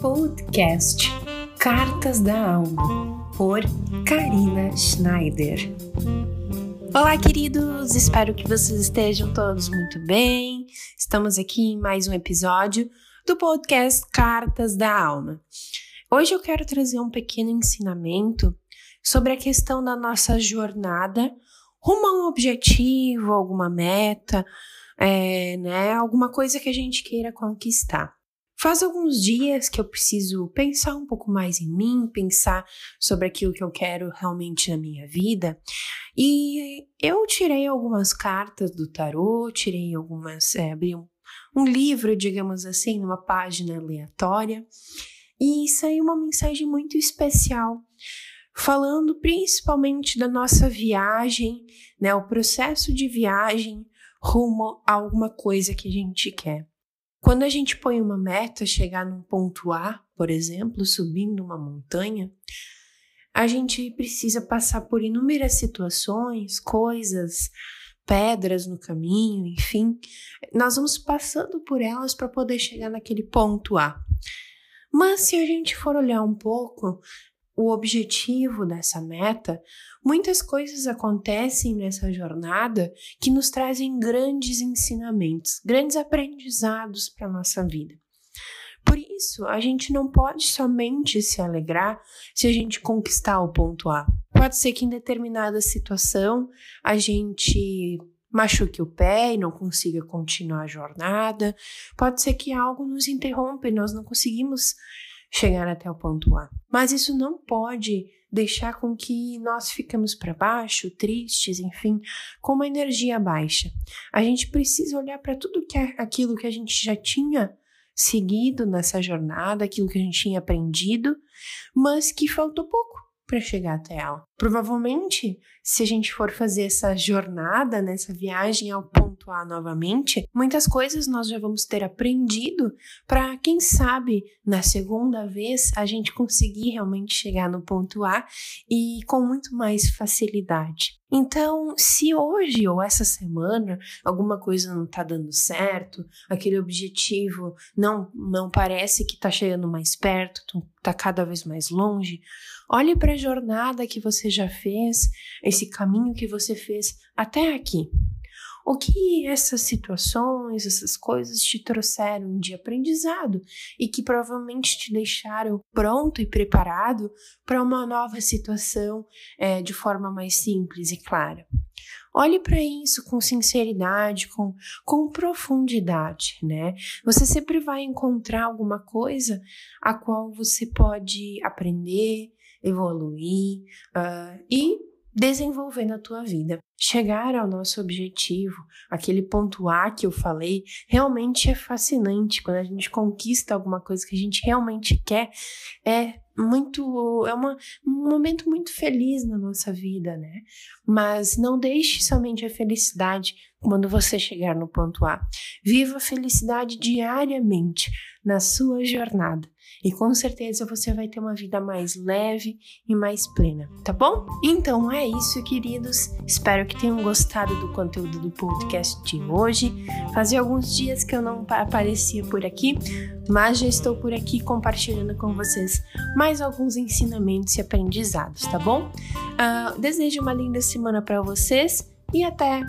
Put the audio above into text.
Podcast Cartas da Alma, por Karina Schneider. Olá, queridos! Espero que vocês estejam todos muito bem. Estamos aqui em mais um episódio do podcast Cartas da Alma. Hoje eu quero trazer um pequeno ensinamento sobre a questão da nossa jornada rumo a um objetivo, alguma meta, é, né, alguma coisa que a gente queira conquistar. Faz alguns dias que eu preciso pensar um pouco mais em mim, pensar sobre aquilo que eu quero realmente na minha vida. E eu tirei algumas cartas do tarô, tirei algumas, é, abri um, um livro, digamos assim, numa página aleatória, e saiu uma mensagem muito especial, falando principalmente da nossa viagem, né, o processo de viagem rumo a alguma coisa que a gente quer. Quando a gente põe uma meta, chegar num ponto A, por exemplo, subindo uma montanha, a gente precisa passar por inúmeras situações, coisas, pedras no caminho, enfim. Nós vamos passando por elas para poder chegar naquele ponto A. Mas se a gente for olhar um pouco, o objetivo dessa meta, muitas coisas acontecem nessa jornada que nos trazem grandes ensinamentos, grandes aprendizados para a nossa vida. Por isso, a gente não pode somente se alegrar se a gente conquistar o ponto A. Pode ser que em determinada situação a gente machuque o pé e não consiga continuar a jornada. Pode ser que algo nos interrompa e nós não conseguimos chegar até o ponto A. Mas isso não pode deixar com que nós ficamos para baixo, tristes, enfim, com uma energia baixa. A gente precisa olhar para tudo que é aquilo que a gente já tinha seguido nessa jornada, aquilo que a gente tinha aprendido, mas que faltou pouco para chegar até ela. Provavelmente, se a gente for fazer essa jornada, nessa viagem ao ponto A novamente, muitas coisas nós já vamos ter aprendido para, quem sabe, na segunda vez a gente conseguir realmente chegar no ponto A e com muito mais facilidade. Então, se hoje ou essa semana alguma coisa não está dando certo, aquele objetivo não, não parece que está chegando mais perto, está cada vez mais longe, olhe para a jornada que você já fez, esse caminho que você fez até aqui. O que essas situações, essas coisas te trouxeram de aprendizado e que provavelmente te deixaram pronto e preparado para uma nova situação é, de forma mais simples e clara. Olhe para isso com sinceridade, com, com profundidade, né? Você sempre vai encontrar alguma coisa a qual você pode aprender, evoluir uh, e desenvolver na tua vida. Chegar ao nosso objetivo, aquele ponto A que eu falei, realmente é fascinante. Quando a gente conquista alguma coisa que a gente realmente quer, é muito, é uma, um momento muito feliz na nossa vida, né? Mas não deixe somente a felicidade quando você chegar no ponto A. Viva a felicidade diariamente na sua jornada e com certeza você vai ter uma vida mais leve e mais plena, tá bom? Então é isso, queridos. Espero que tenham gostado do conteúdo do podcast de hoje. Fazia alguns dias que eu não aparecia por aqui, mas já estou por aqui compartilhando com vocês mais alguns ensinamentos e aprendizados, tá bom? Uh, desejo uma linda semana para vocês e até